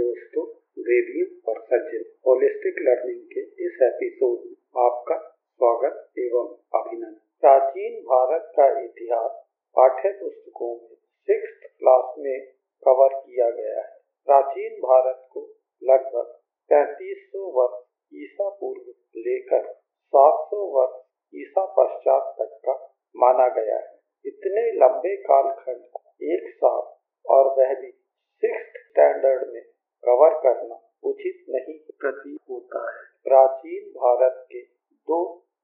दोस्तों देवियों और सज्जन होलिस्टिक लर्निंग के इस एपिसोड में आपका स्वागत एवं अभिनंदन। प्राचीन भारत का इतिहास पाठ्य पुस्तकों में सिक्स क्लास में कवर किया गया है। प्राचीन भारत को लगभग पैतीस सौ वर्ष ईसा पूर्व लेकर सात सौ वर्ष ईसा पश्चात तक का माना गया है। इतने लंबे कालखंड एक साथ और वह भी सिक्स स्टैंडर्ड में कवर करना उचित नहीं प्रतीत होता है। प्राचीन भारत के दो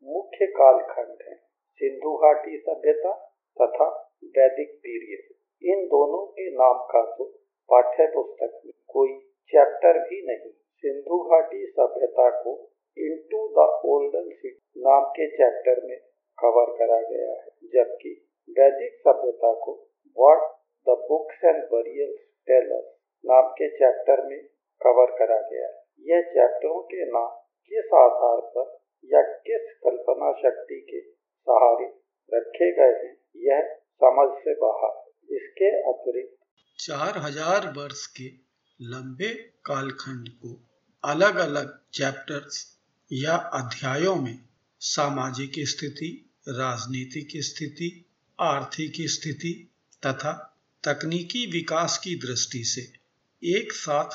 मुख्य कालखंड हैं सिंधु घाटी सभ्यता तथा वैदिक पीरियड। इन दोनों के नाम का तो पाठ्य पुस्तक में कोई चैप्टर भी नहीं। सिंधु घाटी सभ्यता को इनटू द ओल्डन सिटी नाम के चैप्टर में कवर करा गया है जबकि वैदिक सभ्यता को what the books and burials teller नाम के चैप्टर में कवर करा गया यह चैप्टरों के नाम, किस आधार पर या किस कल्पना शक्ति के सहारे रखे गए हैं, यह समझ से बाहर इसके अतिरिक्त चार हज़ार वर्ष के लंबे कालखंड को अलग अलग चैप्टर्स या अध्यायों में सामाजिक स्थिति, राजनीतिक स्थिति, आर्थिक स्थिति तथा तकनीकी विकास की दृष्टि से एक साथ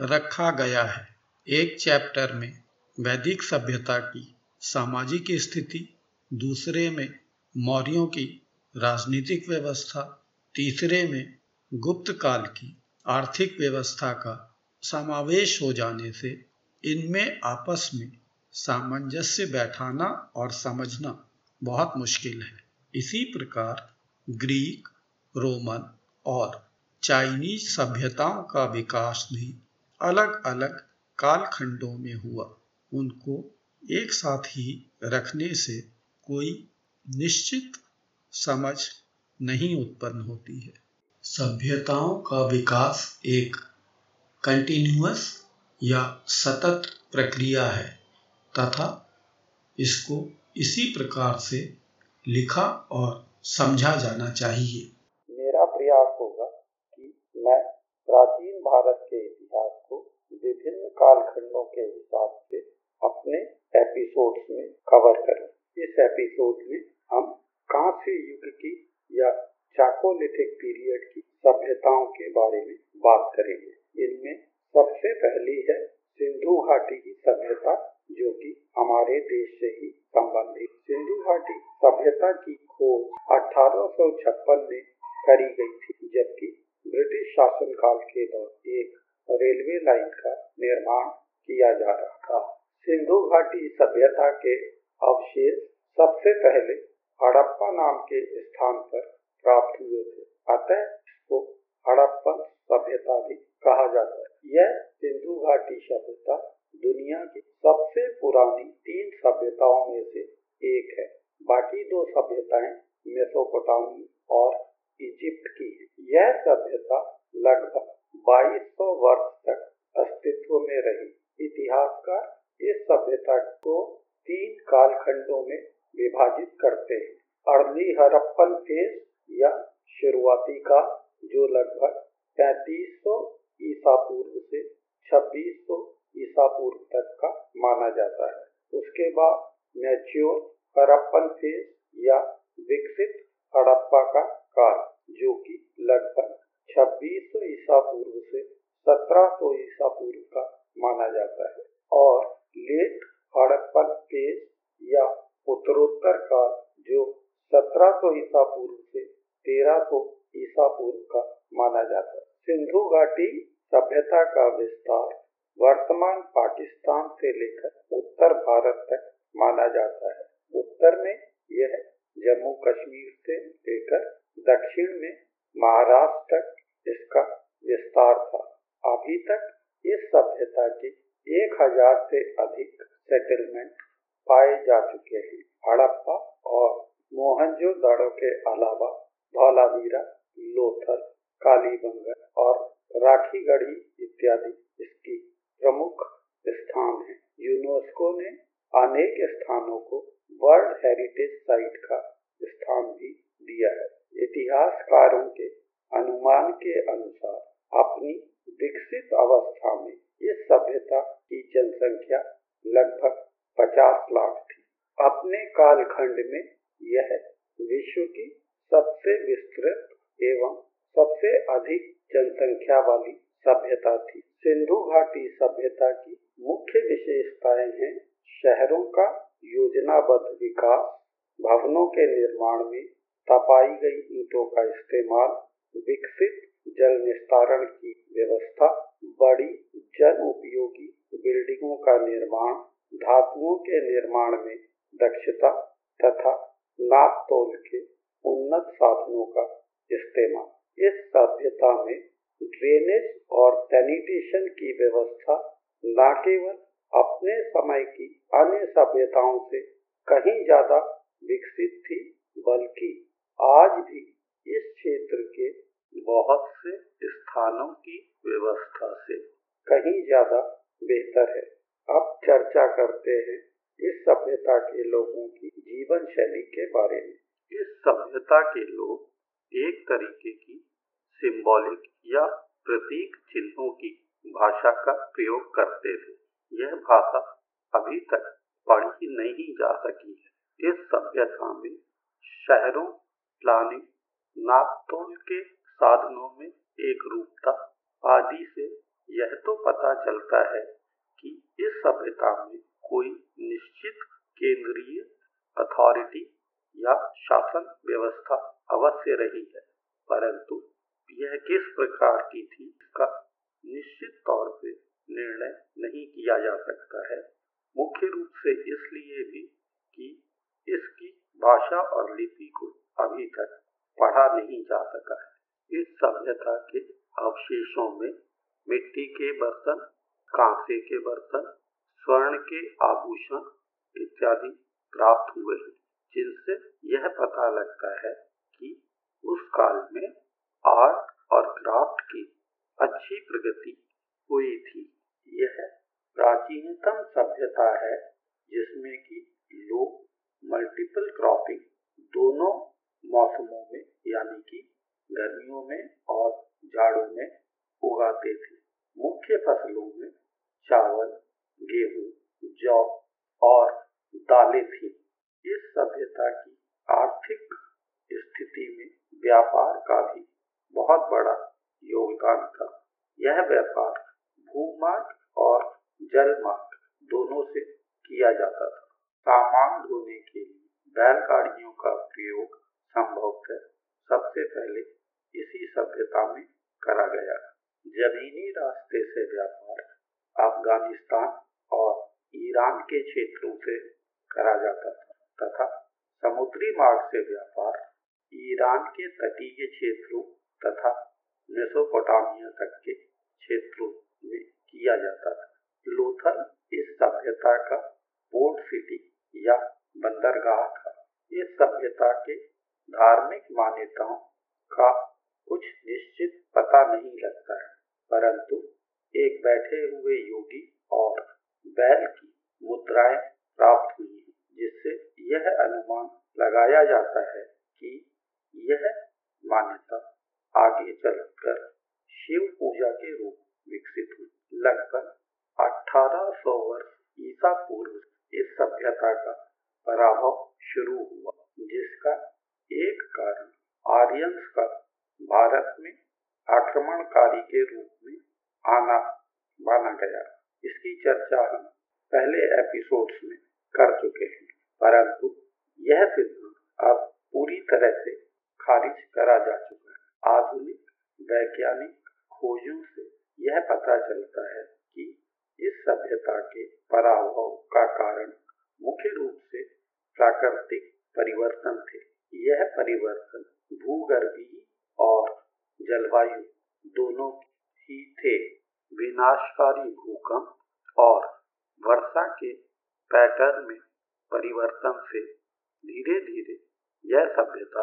रखा गया है। एक चैप्टर में वैदिक सभ्यता की सामाजिक स्थिति, दूसरे में मौर्यों की राजनीतिक व्यवस्था, तीसरे में गुप्त काल की आर्थिक व्यवस्था का समावेश हो जाने से इनमें आपस में सामंजस्य बैठाना और समझना बहुत मुश्किल है। इसी प्रकार ग्रीक, रोमन और चाइनीज़ सभ्यताओं का विकास भी अलग अलग कालखंडों में हुआ। उनको एक साथ ही रखने से कोई निश्चित समझ नहीं उत्पन्न होती है। सभ्यताओं का विकास एक कंटिन्यूस या सतत प्रक्रिया है तथा इसको इसी प्रकार से लिखा और समझा जाना चाहिए। प्राचीन भारत के इतिहास को विभिन्न कालखंडों के हिसाब से अपने एपिसोड्स में कवर करें। इस एपिसोड में हम कांस्य युग की या चाकोलिथिक पीरियड की सभ्यताओं के बारे में बात करेंगे। इनमें सबसे पहली है सिंधु घाटी की सभ्यता, जो कि हमारे देश से ही संबंधित। सिंधु घाटी सभ्यता की खोज अठारह सौ छप्पन में करी गई थी, जबकि ब्रिटिश शासनकाल के दौर एक रेलवे लाइन का निर्माण किया जा रहा था। सिंधु घाटी सभ्यता के अवशेष सबसे पहले हड़प्पा नाम के स्थान पर प्राप्त हुए थे। अतः इसको हड़प्पन सभ्यता भी कहा जाता है। यह सिंधु घाटी सभ्यता दुनिया की सबसे पुरानी तीन सभ्यताओं में से एक है। बाकी दो सभ्यताएँ मेसोपोटामी और इजिप्ट की। यह सभ्यता लगभग 2200 वर्ष तक अस्तित्व में रही। इतिहासकार इस सभ्यता को तीन कालखंडों में विभाजित करते हैं। अर्ली हरप्पन फ़ेज़ या शुरुआती का जो लगभग 3500 ईसा पूर्व से 2600 ईसा पूर्व तक का माना जाता है। उसके बाद मैच्योर हरप्पन फ़ेज़ या विकसित हड़प्पा का काल जो कि लगभग 2600 ईसा पूर्व से 1700 ईसा पूर्व का माना जाता है। और लेट हड़प्पन फ़ेज़ या उत्तरोत्तर काल, जो 1700 ईसा पूर्व से 1300 ईसा पूर्व का माना जाता है। सिंधु घाटी सभ्यता का विस्तार वर्तमान पाकिस्तान से लेकर उत्तर भारत तक माना जाता है। उत्तर में यह जम्मू कश्मीर से लेकर दक्षिण में महाराष्ट्र तक इसका विस्तार था अभी तक इस सभ्यता के एक हज़ार से अधिक सेटलमेंट पाए जा चुके हैं हड़प्पा और मोहनजोदड़ो के अलावा धौलावीरा लोथल कालीबंगर और राखीगढ़ी इत्यादि इसकी प्रमुख स्थान है यूनेस्को ने अनेक स्थानों को वर्ल्ड हेरिटेज साइट का स्थान भी दिया है। इतिहासकारों के अनुमान के अनुसार अपनी विकसित अवस्था में इस सभ्यता की जनसंख्या लगभग 50 लाख थी। अपने कालखंड में यह विश्व की सबसे विस्तृत एवं सबसे अधिक जनसंख्या वाली सभ्यता थी। सिंधु घाटी सभ्यता की मुख्य विशेषताएँ हैं शहरों का योजनाबद्ध विकास, भवनों के निर्माण में तपाई गई ईंटों का इस्तेमाल, विकसित जल निस्तारण की व्यवस्था, बड़ी जन उपयोगी बिल्डिंगों का निर्माण, धातुओं के निर्माण में दक्षता तथा नाप तोल के उन्नत साधनों का इस्तेमाल। इस सभ्यता में ड्रेनेज और सैनिटेशन की व्यवस्था न केवल अपने समय की अन्य सभ्यताओं से कहीं ज़्यादा विकसित थी, बल्कि आज भी इस क्षेत्र के बहुत से स्थानों की व्यवस्था से कहीं ज़्यादा बेहतर है। अब चर्चा करते हैं इस सभ्यता के लोगों की जीवन शैली के बारे में। इस सभ्यता के लोग एक तरीके की सिंबॉलिक या प्रतीक चिन्हों की भाषा का प्रयोग करते थे यह भाषा अभी तक पढ़ी नहीं जा सकी है। इस सभ्यता में शहरों प्लानिंग नापतोल के साधनों में एक रूपता आदि से यह तो पता चलता है कि इस सभ्यता में कोई निश्चित केंद्रीय अथॉरिटी या शासन व्यवस्था अवश्य रही है। किस प्रकार की थी, इसका निश्चित तौर पे निर्णय नहीं किया जा सकता है। मुख्य रूप से इसलिए भी कि इसकी भाषा और लिपि को अभी तक पढ़ा नहीं जा सका है। इस सभ्यता के अवशेषों में मिट्टी के बर्तन, कांसे के बर्तन, स्वर्ण के आभूषण इत्यादि प्राप्त हुए हैं, जिनसे यह पता लगता है कि उस काल में आर्ट और क्राफ्ट की अच्छी प्रगति हुई थी। यह प्राचीनतम सभ्यता है, जिसमें कि लोग मल्टीपल क्रॉपिंग दोनों मौसमों में, यानी कि गर्मियों में और जाड़ों में उगाते थे। मुख्य फ़सलों में चावल, गेहूँ, जौ और दालें थी। इस सभ्यता की आर्थिक स्थिति में व्यापार का भी बहुत बड़ा योगदान था। यह व्यापार भूमार्ग और जल मार्ग दोनों से किया जाता था। सामान ढोने के लिए बैलगाड़ियों का प्रयोग संभवतः सबसे पहले इसी सभ्यता में करा गया। जमीनी रास्ते से व्यापार अफ़गानिस्तान और ईरान के क्षेत्रों से करा जाता था, तथा समुद्री मार्ग से व्यापार ईरान के तटीय क्षेत्रों तथा मेसोपोटामिया तक के क्षेत्रों में किया जाता था। लोथल इस सभ्यता का पोर्ट सिटी या बंदरगाह था। इस सभ्यता के धार्मिक मान्यताओं का कुछ निश्चित पता नहीं लगता है, परंतु एक बैठे हुए योगी और बैल की मुद्राएँ प्राप्त हुई जिससे यह अनुमान लगाया जाता है कि यह मान्यता आगे चलकर शिव पूजा के रूप विकसित हुई लगभग 1800 वर्ष ईसा पूर्व इस सभ्यता का पराभव शुरू हुआ जिसका एक कारण आर्यंस का भारत में आक्रमणकारी के रूप में आना माना गया इसकी चर्चा हम पहले एपिसोड्स में कर चुके हैं। परंतु यह सिद्धांत अब पूरी तरह से खारिज करा जा चुका है। आधुनिक वैज्ञानिक खोजों से यह पता चलता है कि इस सभ्यता के पराभव का कारण मुख्य रूप से प्राकृतिक परिवर्तन थे। यह परिवर्तन भूगर्भीय और जलवायु दोनों ही थे। विनाशकारी भूकंप और वर्षा के पैटर्न में परिवर्तन से धीरे धीरे यह सभ्यता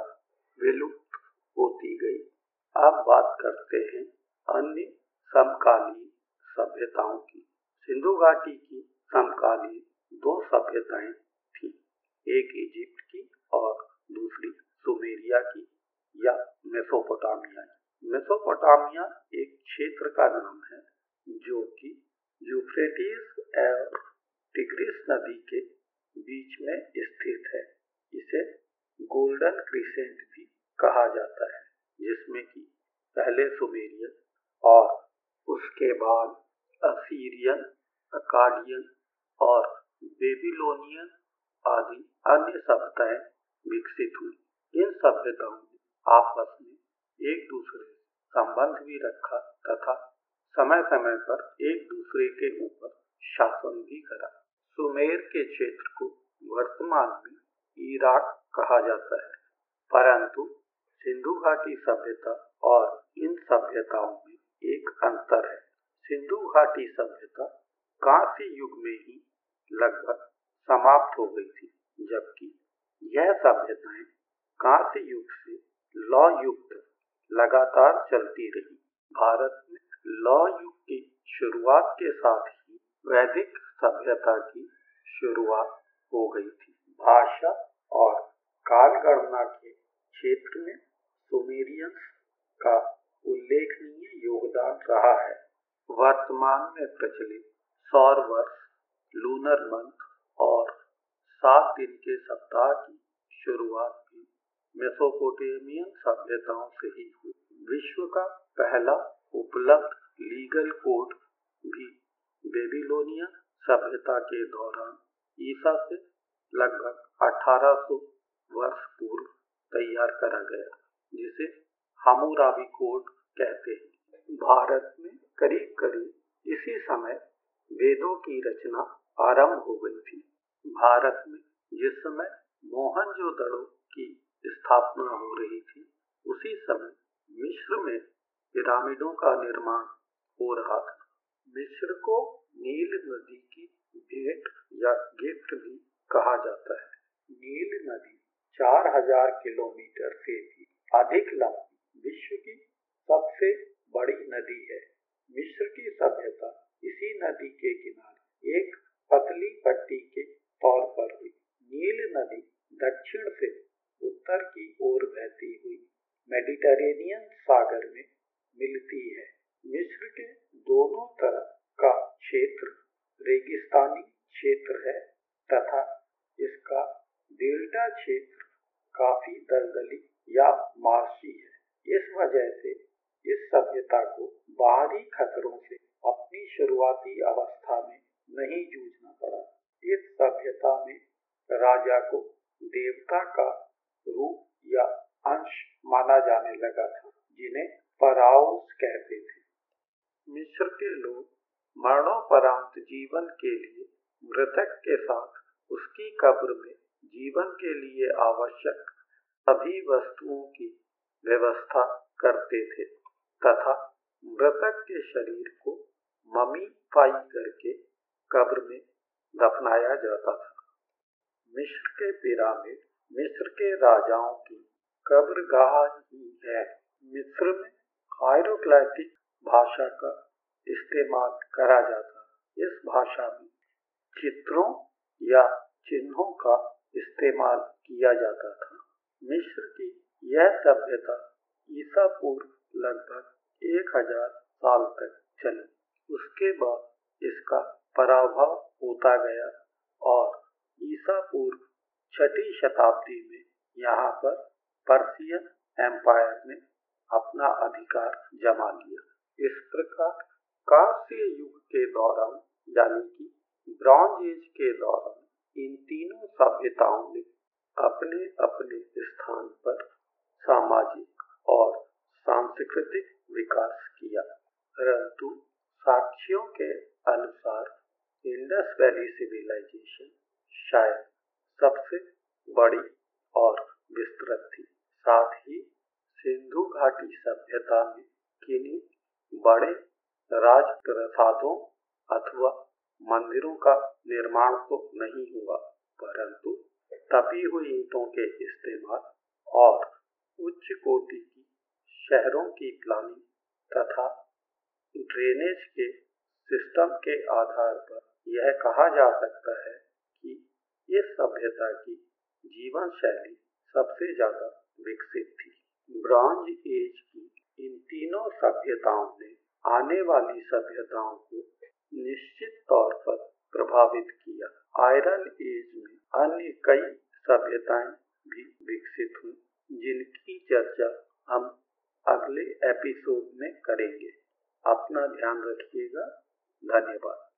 विलुप्त होती गई। अब बात करते हैं अन्य समकालीन सभ्यताओं की। सिंधु घाटी की समकालीन दो सभ्यताएँ थी, एक इजिप्ट की और दूसरी सुमेरिया की, या मेसोपोटामिया मेसोपोटामिया एक क्षेत्र का नाम है, जो कि यूफ्रेटिस और टिग्रिस नदी के बीच में स्थित है, इसे गोल्डन क्रिसेंट भी कहा जाता है, जिसमें कि पहले सुमेरियन और उसके बाद असीरियन, अकाडियन और बेबीलोनियन आदि अन्य सभ्यताएँ विकसित हुई। इन सभ्यताओं ने आपस में एक दूसरे संबंध भी रखा तथा समय समय पर एक दूसरे के ऊपर शासन भी करा। सुमेर के क्षेत्र को वर्तमान में इराक कहा जाता है। परंतु सिंधु घाटी सभ्यता और इन सभ्यताओं में एक अंतर है। सिंधु घाटी सभ्यता कांस्य युग में ही लगभग समाप्त हो गई थी, जबकि यह सभ्यताएँ कांस्य युग से लौ युग तक लगातार चलती रही। भारत में लौ युग की शुरुआत के साथ ही वैदिक सभ्यता की शुरुआत हो गई थी। भाषा और काल गणना के क्षेत्र में सुमेरियंस का उल्लेखनीय योगदान रहा है। वर्तमान में प्रचलित सौर वर्ष, लूनर मंथ और सात दिन के सप्ताह की शुरुआत भी मेसोपोटेमियन सभ्यताओं से ही हुई। विश्व का पहला उपलब्ध लीगल कोड भी बेबीलोनियन सभ्यता के दौरान ईसा से लगभग 1800 वर्ष पूर्व तैयार करा गया, जिसे हमूराबी कोड कहते हैं। भारत में करीब करीब इसी समय वेदों की रचना आरंभ हो गई थी। भारत में जिस समय मोहनजोदड़ो की स्थापना हो रही थी, उसी समय मिस्र में पिरामिडों का निर्माण हो रहा था। मिस्र को नील नदी की भेंट या गिफ्ट भी कहा जाता है। नील नदी 4000 किलोमीटर से भी अधिक लंबी, विश्व की सबसे बड़ी नदी है। मिस्र की सभ्यता इसी नदी के किनारे एक पतली पट्टी के तौर पर हुई। नील नदी दक्षिण से उत्तर की ओर बहती हुई मेडिटेरेनियन सागर में मिलती है। मिस्र के दोनों तरफ़ क्षेत्र, रेगिस्तानी क्षेत्र है तथा इसका डेल्टा क्षेत्र काफ़ी दलदली या मार्शी है। इस वजह से इस सभ्यता को बाहरी खतरों से अपनी शुरुआती अवस्था में नहीं जूझना पड़ा। इस सभ्यता में राजा को देवता का रूप या अंश माना जाने लगा था, जिन्हें पराउस कहते थे। मिस्र के लोग मरणोपरांत जीवन के लिए, मृतक के साथ उसकी कब्र में जीवन के लिए आवश्यक सभी वस्तुओं की व्यवस्था करते थे, तथा मृतक के शरीर को ममी पाई करके कब्र में दफनाया जाता था। मिस्र के पिरामिड, मिस्र के राजाओं की कब्रगाह ही है। मिस्र में हायरोग्लाइटिक भाषा का इस्तेमाल करा जाता इस भाषा में चित्रों या चिन्हों का इस्तेमाल किया जाता था। मिस्र की यह सभ्यता ईसा पूर्व लगभग एक हज़ार साल तक चली। उसके बाद इसका पराभव होता गया और ईसा पूर्व छठी शताब्दी में यहाँ पर पर्सियन एम्पायर ने अपना अधिकार जमा लिया। इस प्रकार कांस्य युग के दौरान, यानी कि ब्रॉन्ज एज के दौरान, इन तीनों सभ्यताओं ने अपने अपने स्थान पर सामाजिक और सांस्कृतिक विकास किया। परंतु साक्ष्यों के अनुसार इंडस वैली सिविलाइजेशन शायद सबसे बड़ी और विस्तृत थी। साथ ही सिंधु घाटी सभ्यता में किन्हीं बड़े राज प्रसादों अथवा मंदिरों का निर्माण तो नहीं हुआ, परंतु तपी हुई ईंटों के इस्तेमाल और उच्च कोटि की शहरों की प्लानिंग तथा ड्रेनेज के सिस्टम के आधार पर यह कहा जा सकता है कि इस सभ्यता की जीवन शैली सबसे ज़्यादा विकसित थी। ब्रॉन्ज एज की इन तीनों सभ्यताओं ने आने वाली सभ्यताओं को निश्चित तौर पर प्रभावित किया। आयरन एज में अन्य कई सभ्यताएँ भी विकसित हुई, जिनकी चर्चा हम अगले एपिसोड में करेंगे। अपना ध्यान रखिएगा। धन्यवाद।